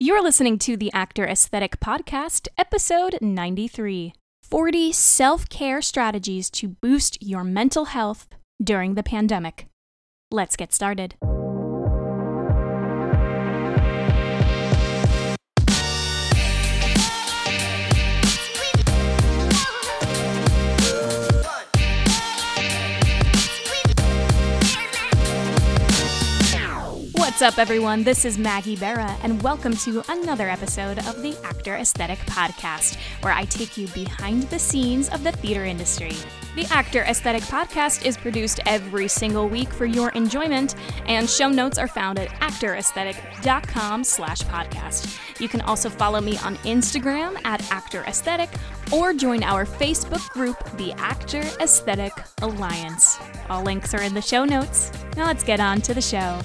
You're listening to the Actor Aesthetic Podcast, episode 93 40 Self Care Strategies to Boost Your Mental Health During the Pandemic. Let's get started. What's up, everyone? This is Maggie Barra, and welcome to another episode of the Actor Aesthetic Podcast, where I take you behind the scenes of the theater industry. The Actor Aesthetic Podcast is produced every single week for your enjoyment, and show notes are found at actoraesthetic.com slash podcast. You can also follow me on Instagram at Actor Aesthetic or join our Facebook group, the Actor Aesthetic Alliance. All links are in the show notes. Now let's get on to the show.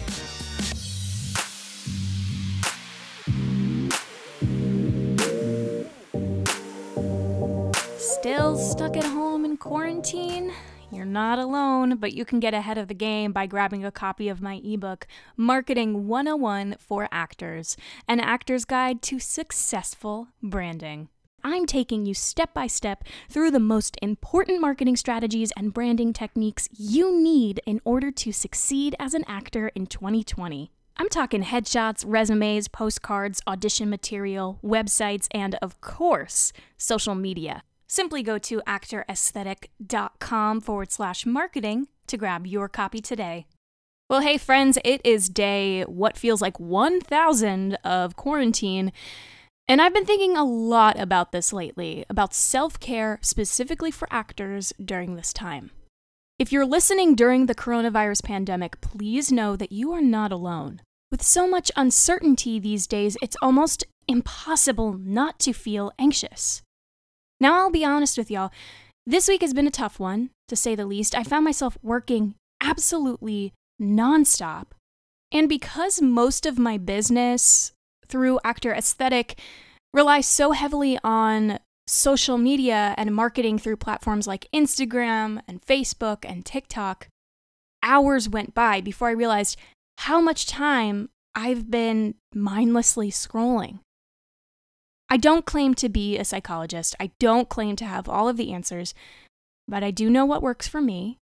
Stuck at home in quarantine? You're not alone, but you can get ahead of the game by grabbing a copy of my ebook, Marketing 101 for Actors An Actor's Guide to Successful Branding. I'm taking you step by step through the most important marketing strategies and branding techniques you need in order to succeed as an actor in 2020. I'm talking headshots, resumes, postcards, audition material, websites, and of course, social media. Simply go to actoraesthetic.com forward slash marketing to grab your copy today. Well, hey, friends, it is day what feels like 1000 of quarantine. And I've been thinking a lot about this lately, about self care specifically for actors during this time. If you're listening during the coronavirus pandemic, please know that you are not alone. With so much uncertainty these days, it's almost impossible not to feel anxious. Now, I'll be honest with y'all. This week has been a tough one, to say the least. I found myself working absolutely nonstop. And because most of my business through Actor Aesthetic relies so heavily on social media and marketing through platforms like Instagram and Facebook and TikTok, hours went by before I realized how much time I've been mindlessly scrolling. I don't claim to be a psychologist. I don't claim to have all of the answers, but I do know what works for me.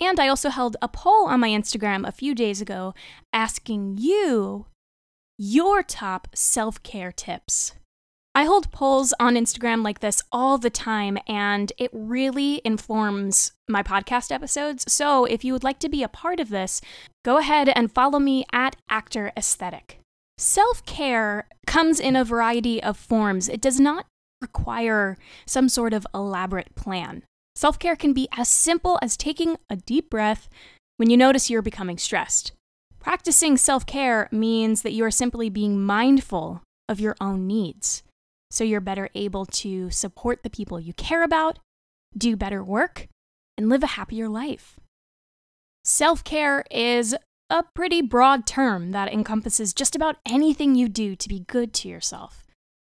And I also held a poll on my Instagram a few days ago asking you your top self care tips. I hold polls on Instagram like this all the time, and it really informs my podcast episodes. So if you would like to be a part of this, go ahead and follow me at Actor Aesthetic. Self care comes in a variety of forms. It does not require some sort of elaborate plan. Self care can be as simple as taking a deep breath when you notice you're becoming stressed. Practicing self care means that you are simply being mindful of your own needs, so you're better able to support the people you care about, do better work, and live a happier life. Self care is a pretty broad term that encompasses just about anything you do to be good to yourself.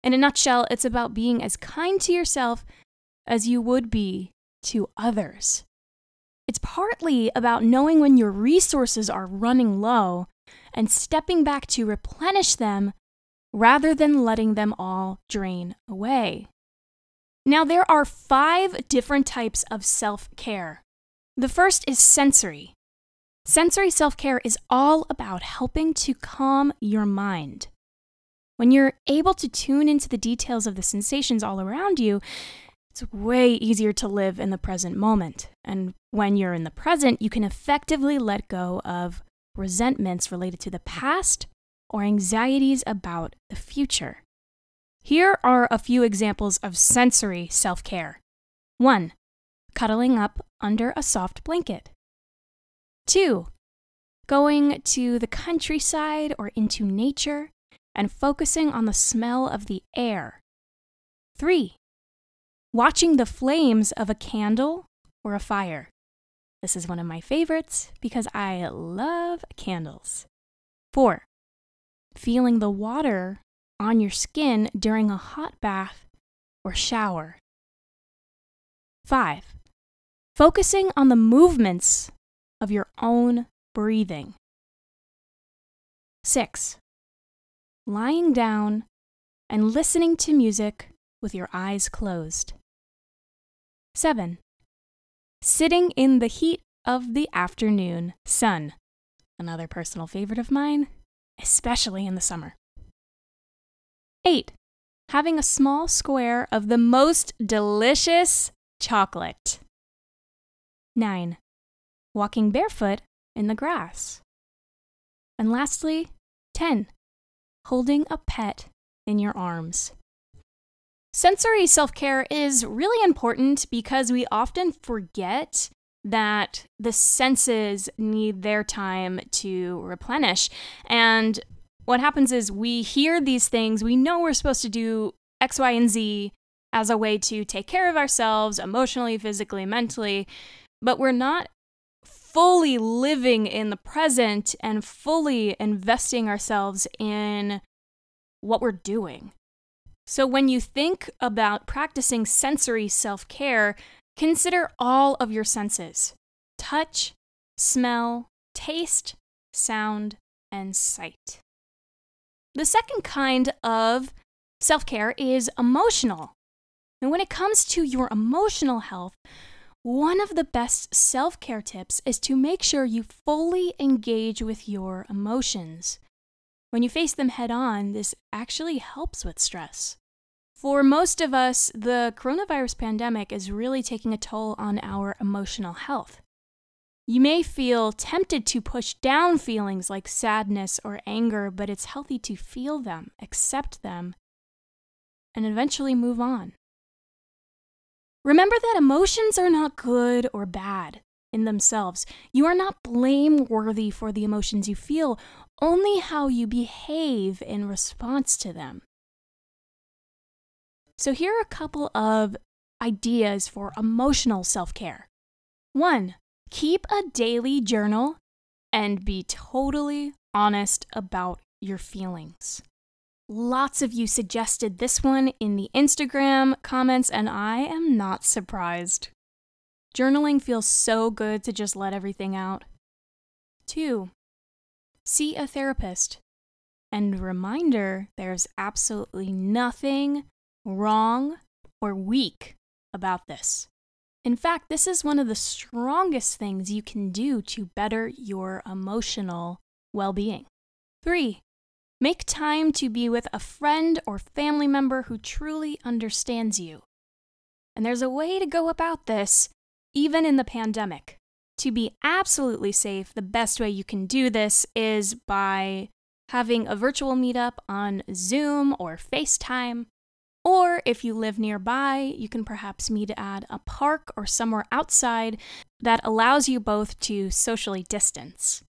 In a nutshell, it's about being as kind to yourself as you would be to others. It's partly about knowing when your resources are running low and stepping back to replenish them rather than letting them all drain away. Now, there are five different types of self care. The first is sensory. Sensory self care is all about helping to calm your mind. When you're able to tune into the details of the sensations all around you, it's way easier to live in the present moment. And when you're in the present, you can effectively let go of resentments related to the past or anxieties about the future. Here are a few examples of sensory self care. 1. Cuddling up under a soft blanket. Two, going to the countryside or into nature and focusing on the smell of the air. Three, watching the flames of a candle or a fire. This is one of my favorites because I love candles. Four, feeling the water on your skin during a hot bath or shower. Five, focusing on the movements of your own breathing. 6. lying down and listening to music with your eyes closed. 7. Sitting in the heat of the afternoon sun. Another personal favorite of mine, especially in the summer. 8. Having a small square of the most delicious chocolate. 9. Walking barefoot in the grass. And lastly, 10. Holding a pet in your arms. Sensory self care is really important because we often forget that the senses need their time to replenish. And what happens is we hear these things, we know we're supposed to do X, Y, and Z as a way to take care of ourselves emotionally, physically, mentally, but we're not fully living in the present and fully investing ourselves in what we're doing. So, when you think about practicing sensory self care, consider all of your senses touch, smell, taste, sound, and sight. The second kind of self care is emotional. And when it comes to your emotional health, one of the best self care tips is to make sure you fully engage with your emotions. When you face them head on, this actually helps with stress. For most of us, the coronavirus pandemic is really taking a toll on our emotional health. You may feel tempted to push down feelings like sadness or anger, but it's healthy to feel them, accept them, and eventually move on. Remember that emotions are not good or bad in themselves. You are not blameworthy for the emotions you feel, only how you behave in response to them. So, here are a couple of ideas for emotional self care. One, keep a daily journal and be totally honest about your feelings. Lots of you suggested this one in the Instagram comments, and I am not surprised. Journaling feels so good to just let everything out. Two, see a therapist. And reminder there's absolutely nothing wrong or weak about this. In fact, this is one of the strongest things you can do to better your emotional well being. Three, Make time to be with a friend or family member who truly understands you. And there's a way to go about this, even in the pandemic. To be absolutely safe, the best way you can do this is by having a virtual meetup on Zoom or FaceTime. Or if you live nearby, you can perhaps meet at a park or somewhere outside that allows you both to socially distance.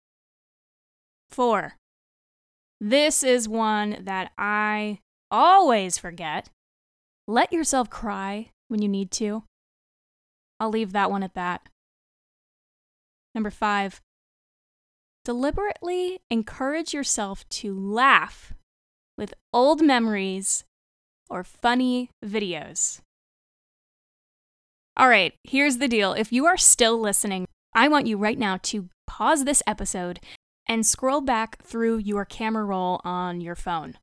4. This is one that I always forget. Let yourself cry when you need to. I'll leave that one at that. Number five, deliberately encourage yourself to laugh with old memories or funny videos. All right, here's the deal. If you are still listening, I want you right now to pause this episode and scroll back through your camera roll on your phone.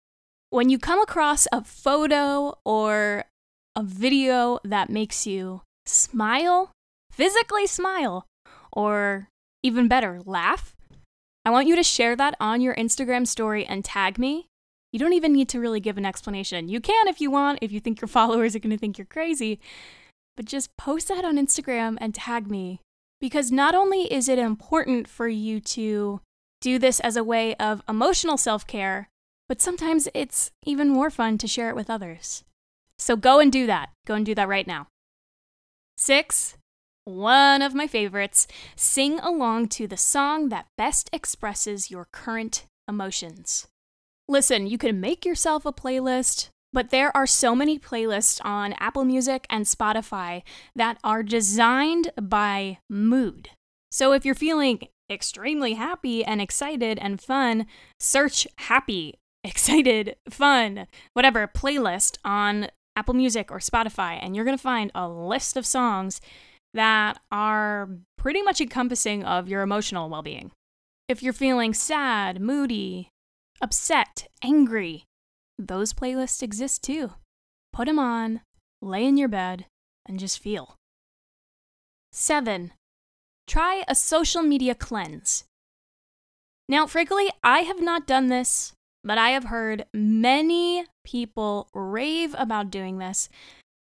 When you come across a photo or a video that makes you smile, physically smile, or even better, laugh, I want you to share that on your Instagram story and tag me. You don't even need to really give an explanation. You can if you want, if you think your followers are going to think you're crazy. But just post that on Instagram and tag me. Because not only is it important for you to do this as a way of emotional self care, but sometimes it's even more fun to share it with others. So go and do that. Go and do that right now. Six, one of my favorites, sing along to the song that best expresses your current emotions. Listen, you can make yourself a playlist, but there are so many playlists on Apple Music and Spotify that are designed by mood. So if you're feeling extremely happy and excited and fun, search happy, excited, fun, whatever playlist on Apple Music or Spotify, and you're going to find a list of songs that are pretty much encompassing of your emotional well being. If you're feeling sad, moody, upset, angry. Those playlists exist too. Put them on, lay in your bed, and just feel. 7. Try a social media cleanse. Now, frankly, I have not done this, but I have heard many people rave about doing this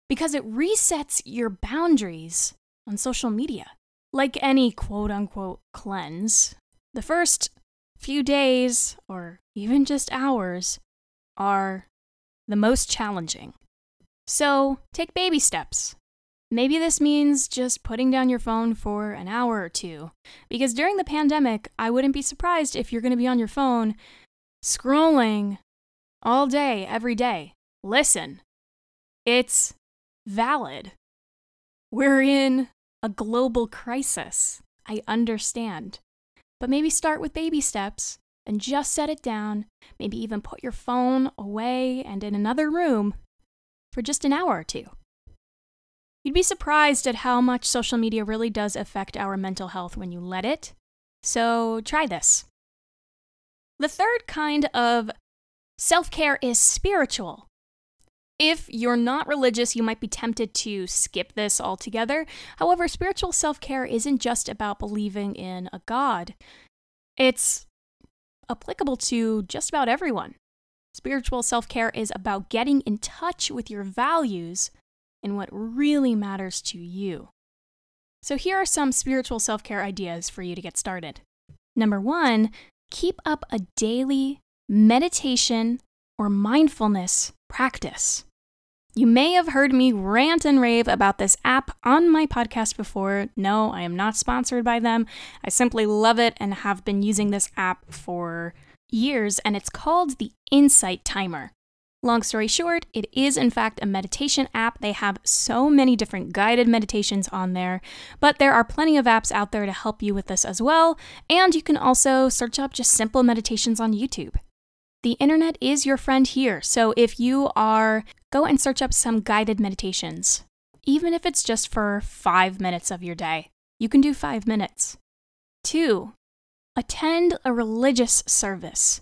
because it resets your boundaries on social media. Like any quote unquote cleanse, the first few days or even just hours are the most challenging. So take baby steps. Maybe this means just putting down your phone for an hour or two. Because during the pandemic, I wouldn't be surprised if you're going to be on your phone scrolling all day, every day. Listen, it's valid. We're in a global crisis. I understand. But maybe start with baby steps and just set it down. Maybe even put your phone away and in another room for just an hour or two. You'd be surprised at how much social media really does affect our mental health when you let it. So try this. The third kind of self care is spiritual. If you're not religious, you might be tempted to skip this altogether. However, spiritual self care isn't just about believing in a God, it's applicable to just about everyone. Spiritual self care is about getting in touch with your values and what really matters to you. So, here are some spiritual self care ideas for you to get started. Number one, keep up a daily meditation or mindfulness practice. You may have heard me rant and rave about this app on my podcast before. No, I am not sponsored by them. I simply love it and have been using this app for years, and it's called the Insight Timer. Long story short, it is in fact a meditation app. They have so many different guided meditations on there, but there are plenty of apps out there to help you with this as well. And you can also search up just simple meditations on YouTube. The internet is your friend here, so if you are, go and search up some guided meditations. Even if it's just for five minutes of your day, you can do five minutes. Two, attend a religious service.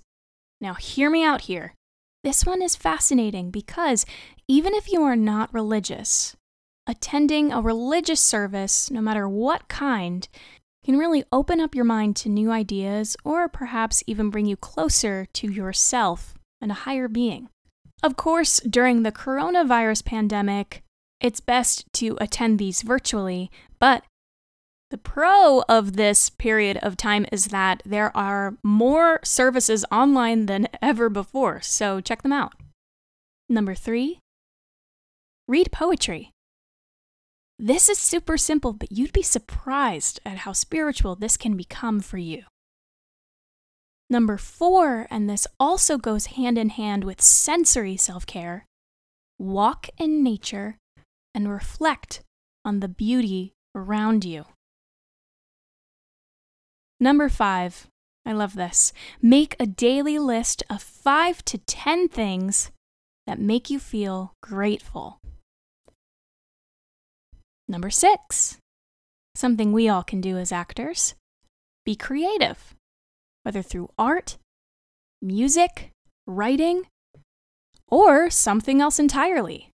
Now, hear me out here. This one is fascinating because even if you are not religious, attending a religious service, no matter what kind, can really open up your mind to new ideas or perhaps even bring you closer to yourself and a higher being. Of course, during the coronavirus pandemic, it's best to attend these virtually, but the pro of this period of time is that there are more services online than ever before, so check them out. Number three, read poetry. This is super simple, but you'd be surprised at how spiritual this can become for you. Number four, and this also goes hand in hand with sensory self care walk in nature and reflect on the beauty around you. Number five, I love this. Make a daily list of five to 10 things that make you feel grateful. Number six, something we all can do as actors be creative, whether through art, music, writing, or something else entirely.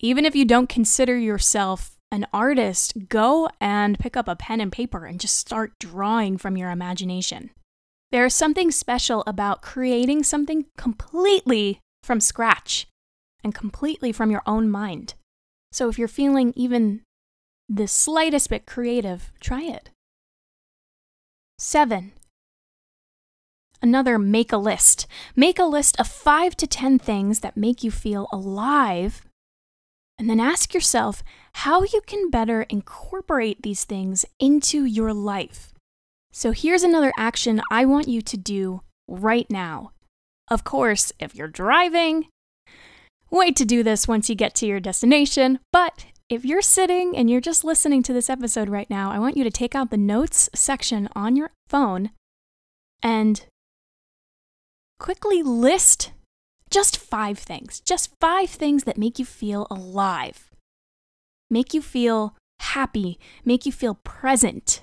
Even if you don't consider yourself an artist, go and pick up a pen and paper and just start drawing from your imagination. There is something special about creating something completely from scratch and completely from your own mind. So if you're feeling even the slightest bit creative, try it. 7. Another make a list. Make a list of 5 to 10 things that make you feel alive. And then ask yourself how you can better incorporate these things into your life. So here's another action I want you to do right now. Of course, if you're driving, wait to do this once you get to your destination, but if you're sitting and you're just listening to this episode right now, I want you to take out the notes section on your phone and quickly list just five things. Just five things that make you feel alive, make you feel happy, make you feel present.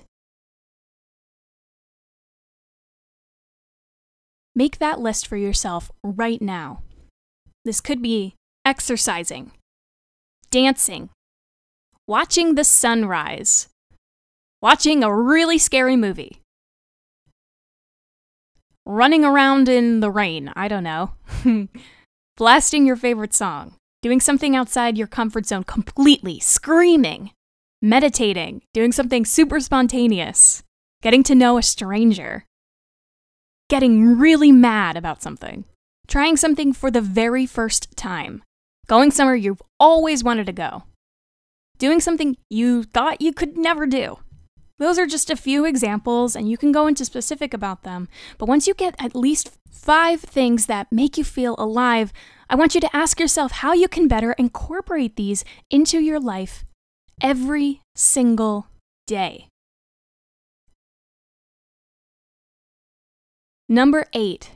Make that list for yourself right now. This could be exercising, dancing, watching the sunrise, watching a really scary movie, running around in the rain, I don't know, blasting your favorite song, doing something outside your comfort zone completely, screaming, meditating, doing something super spontaneous, getting to know a stranger, getting really mad about something, trying something for the very first time, going somewhere you've always wanted to go, doing something you thought you could never do. Those are just a few examples, and you can go into specific about them. But once you get at least five things that make you feel alive, I want you to ask yourself how you can better incorporate these into your life every single day. Number eight,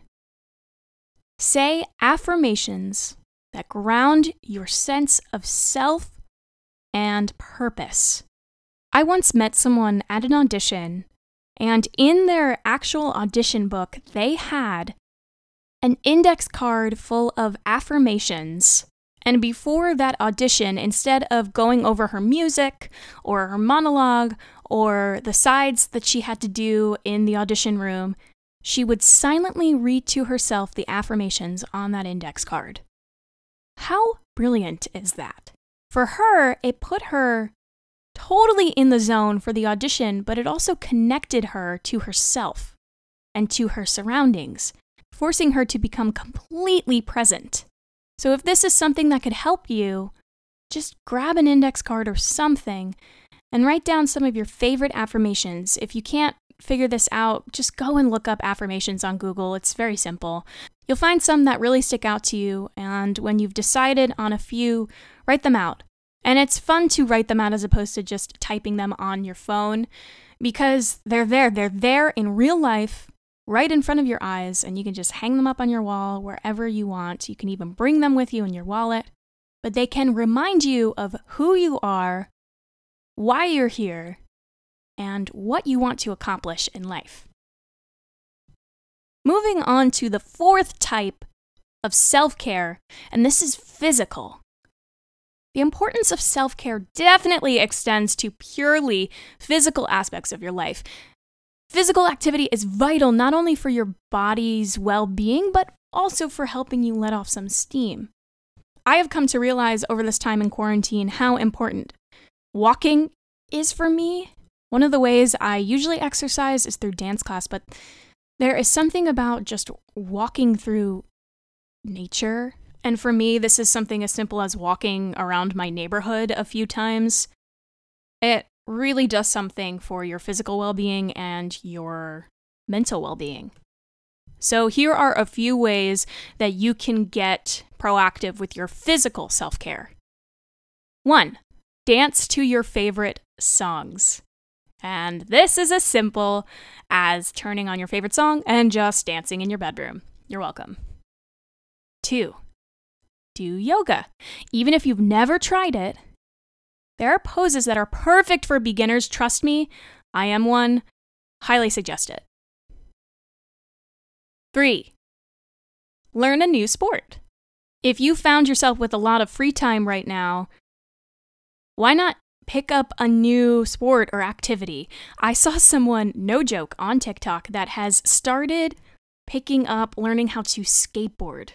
say affirmations that ground your sense of self and purpose. I once met someone at an audition, and in their actual audition book, they had an index card full of affirmations. And before that audition, instead of going over her music or her monologue or the sides that she had to do in the audition room, she would silently read to herself the affirmations on that index card. How brilliant is that? For her, it put her totally in the zone for the audition, but it also connected her to herself and to her surroundings, forcing her to become completely present. So, if this is something that could help you, just grab an index card or something and write down some of your favorite affirmations. If you can't figure this out, just go and look up affirmations on Google. It's very simple. You'll find some that really stick out to you, and when you've decided on a few, write them out. And it's fun to write them out as opposed to just typing them on your phone because they're there. They're there in real life, right in front of your eyes, and you can just hang them up on your wall wherever you want. You can even bring them with you in your wallet, but they can remind you of who you are, why you're here, and what you want to accomplish in life. Moving on to the fourth type of self care, and this is physical. The importance of self care definitely extends to purely physical aspects of your life. Physical activity is vital not only for your body's well being, but also for helping you let off some steam. I have come to realize over this time in quarantine how important walking is for me. One of the ways I usually exercise is through dance class, but there is something about just walking through nature and for me, this is something as simple as walking around my neighborhood a few times. It really does something for your physical well being and your mental well being. So, here are a few ways that you can get proactive with your physical self care. One, dance to your favorite songs. And this is as simple as turning on your favorite song and just dancing in your bedroom. You're welcome. Two, do yoga. Even if you've never tried it, there are poses that are perfect for beginners. Trust me, I am one. Highly suggest it. Three, learn a new sport. If you found yourself with a lot of free time right now, why not pick up a new sport or activity? I saw someone, no joke, on TikTok that has started picking up learning how to skateboard.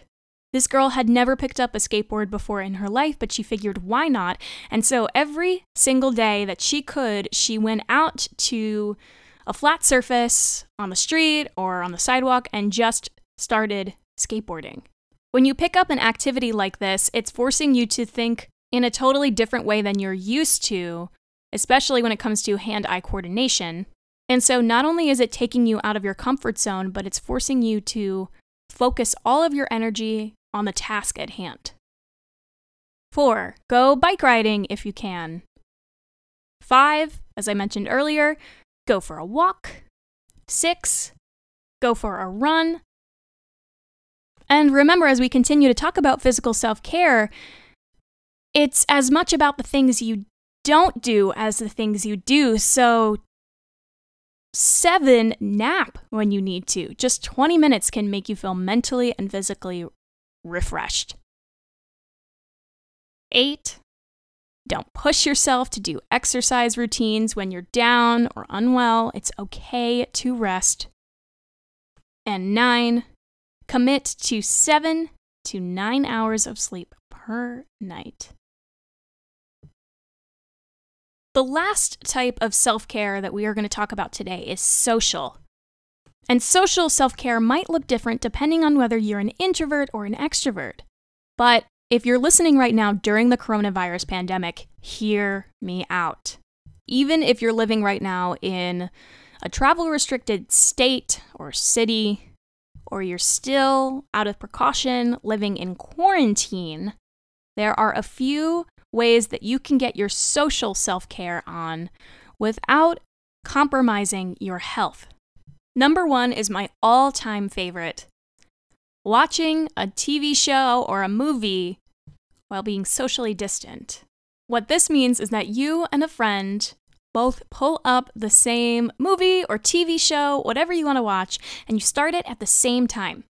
This girl had never picked up a skateboard before in her life, but she figured why not? And so every single day that she could, she went out to a flat surface on the street or on the sidewalk and just started skateboarding. When you pick up an activity like this, it's forcing you to think in a totally different way than you're used to, especially when it comes to hand eye coordination. And so, not only is it taking you out of your comfort zone, but it's forcing you to focus all of your energy on the task at hand. 4. Go bike riding if you can. 5. As I mentioned earlier, go for a walk. 6. Go for a run. And remember, as we continue to talk about physical self care, it's as much about the things you don't do as the things you do. So Seven, nap when you need to. Just 20 minutes can make you feel mentally and physically refreshed. Eight, don't push yourself to do exercise routines when you're down or unwell. It's okay to rest. And nine, commit to seven to nine hours of sleep per night. The last type of self care that we are going to talk about today is social. And social self care might look different depending on whether you're an introvert or an extrovert. But if you're listening right now during the coronavirus pandemic, hear me out. Even if you're living right now in a travel restricted state or city, or you're still out of precaution living in quarantine, there are a few ways that you can get your social self care on without compromising your health. Number one is my all time favorite watching a TV show or a movie while being socially distant. What this means is that you and a friend both pull up the same movie or TV show, whatever you want to watch, and you start it at the same time.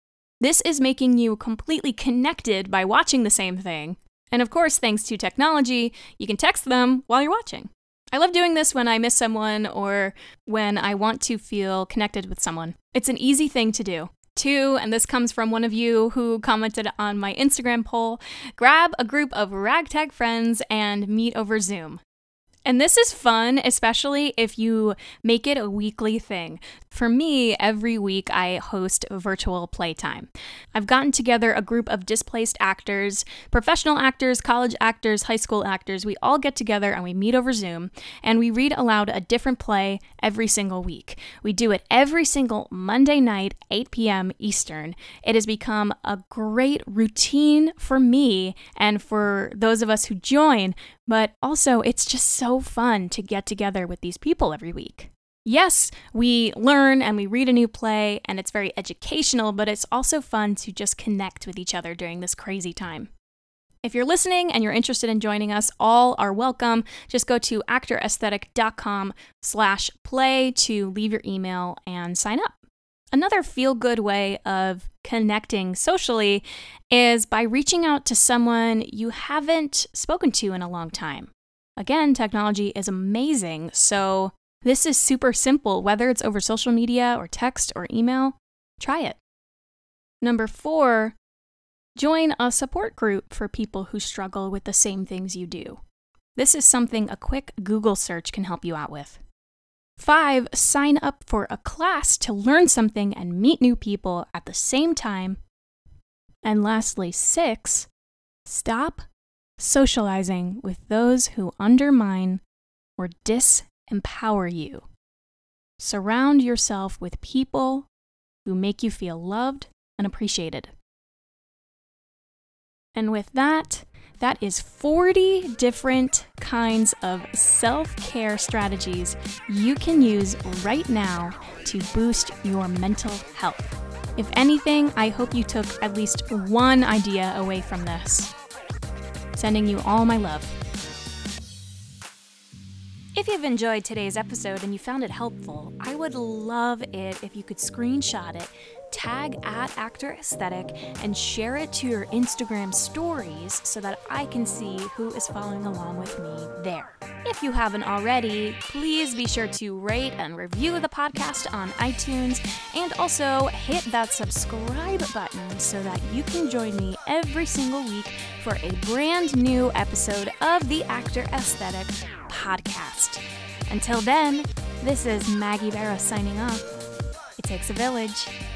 This is making you completely connected by watching the same thing. And of course, thanks to technology, you can text them while you're watching. I love doing this when I miss someone or when I want to feel connected with someone. It's an easy thing to do. Two, and this comes from one of you who commented on my Instagram poll grab a group of ragtag friends and meet over Zoom. And this is fun, especially if you make it a weekly thing. For me, every week I host virtual playtime. I've gotten together a group of displaced actors, professional actors, college actors, high school actors. We all get together and we meet over Zoom and we read aloud a different play every single week. We do it every single Monday night, 8 p.m. Eastern. It has become a great routine for me and for those of us who join but also, it's just so fun to get together with these people every week. Yes, we learn and we read a new play, and it's very educational, but it's also fun to just connect with each other during this crazy time. If you're listening and you're interested in joining us, all are welcome. Just go to actoraesthetic.com slash play to leave your email and sign up. Another feel good way of connecting socially is by reaching out to someone you haven't spoken to in a long time. Again, technology is amazing, so this is super simple, whether it's over social media or text or email, try it. Number four, join a support group for people who struggle with the same things you do. This is something a quick Google search can help you out with. Five, sign up for a class to learn something and meet new people at the same time. And lastly, six, stop socializing with those who undermine or disempower you. Surround yourself with people who make you feel loved and appreciated. And with that, that is 40 different kinds of self care strategies you can use right now to boost your mental health. If anything, I hope you took at least one idea away from this. Sending you all my love. If you've enjoyed today's episode and you found it helpful, I would love it if you could screenshot it tag at Actor Aesthetic and share it to your Instagram stories so that I can see who is following along with me there. If you haven't already, please be sure to rate and review the podcast on iTunes and also hit that subscribe button so that you can join me every single week for a brand new episode of the Actor Aesthetic podcast. Until then, this is Maggie Barra signing off. It takes a village.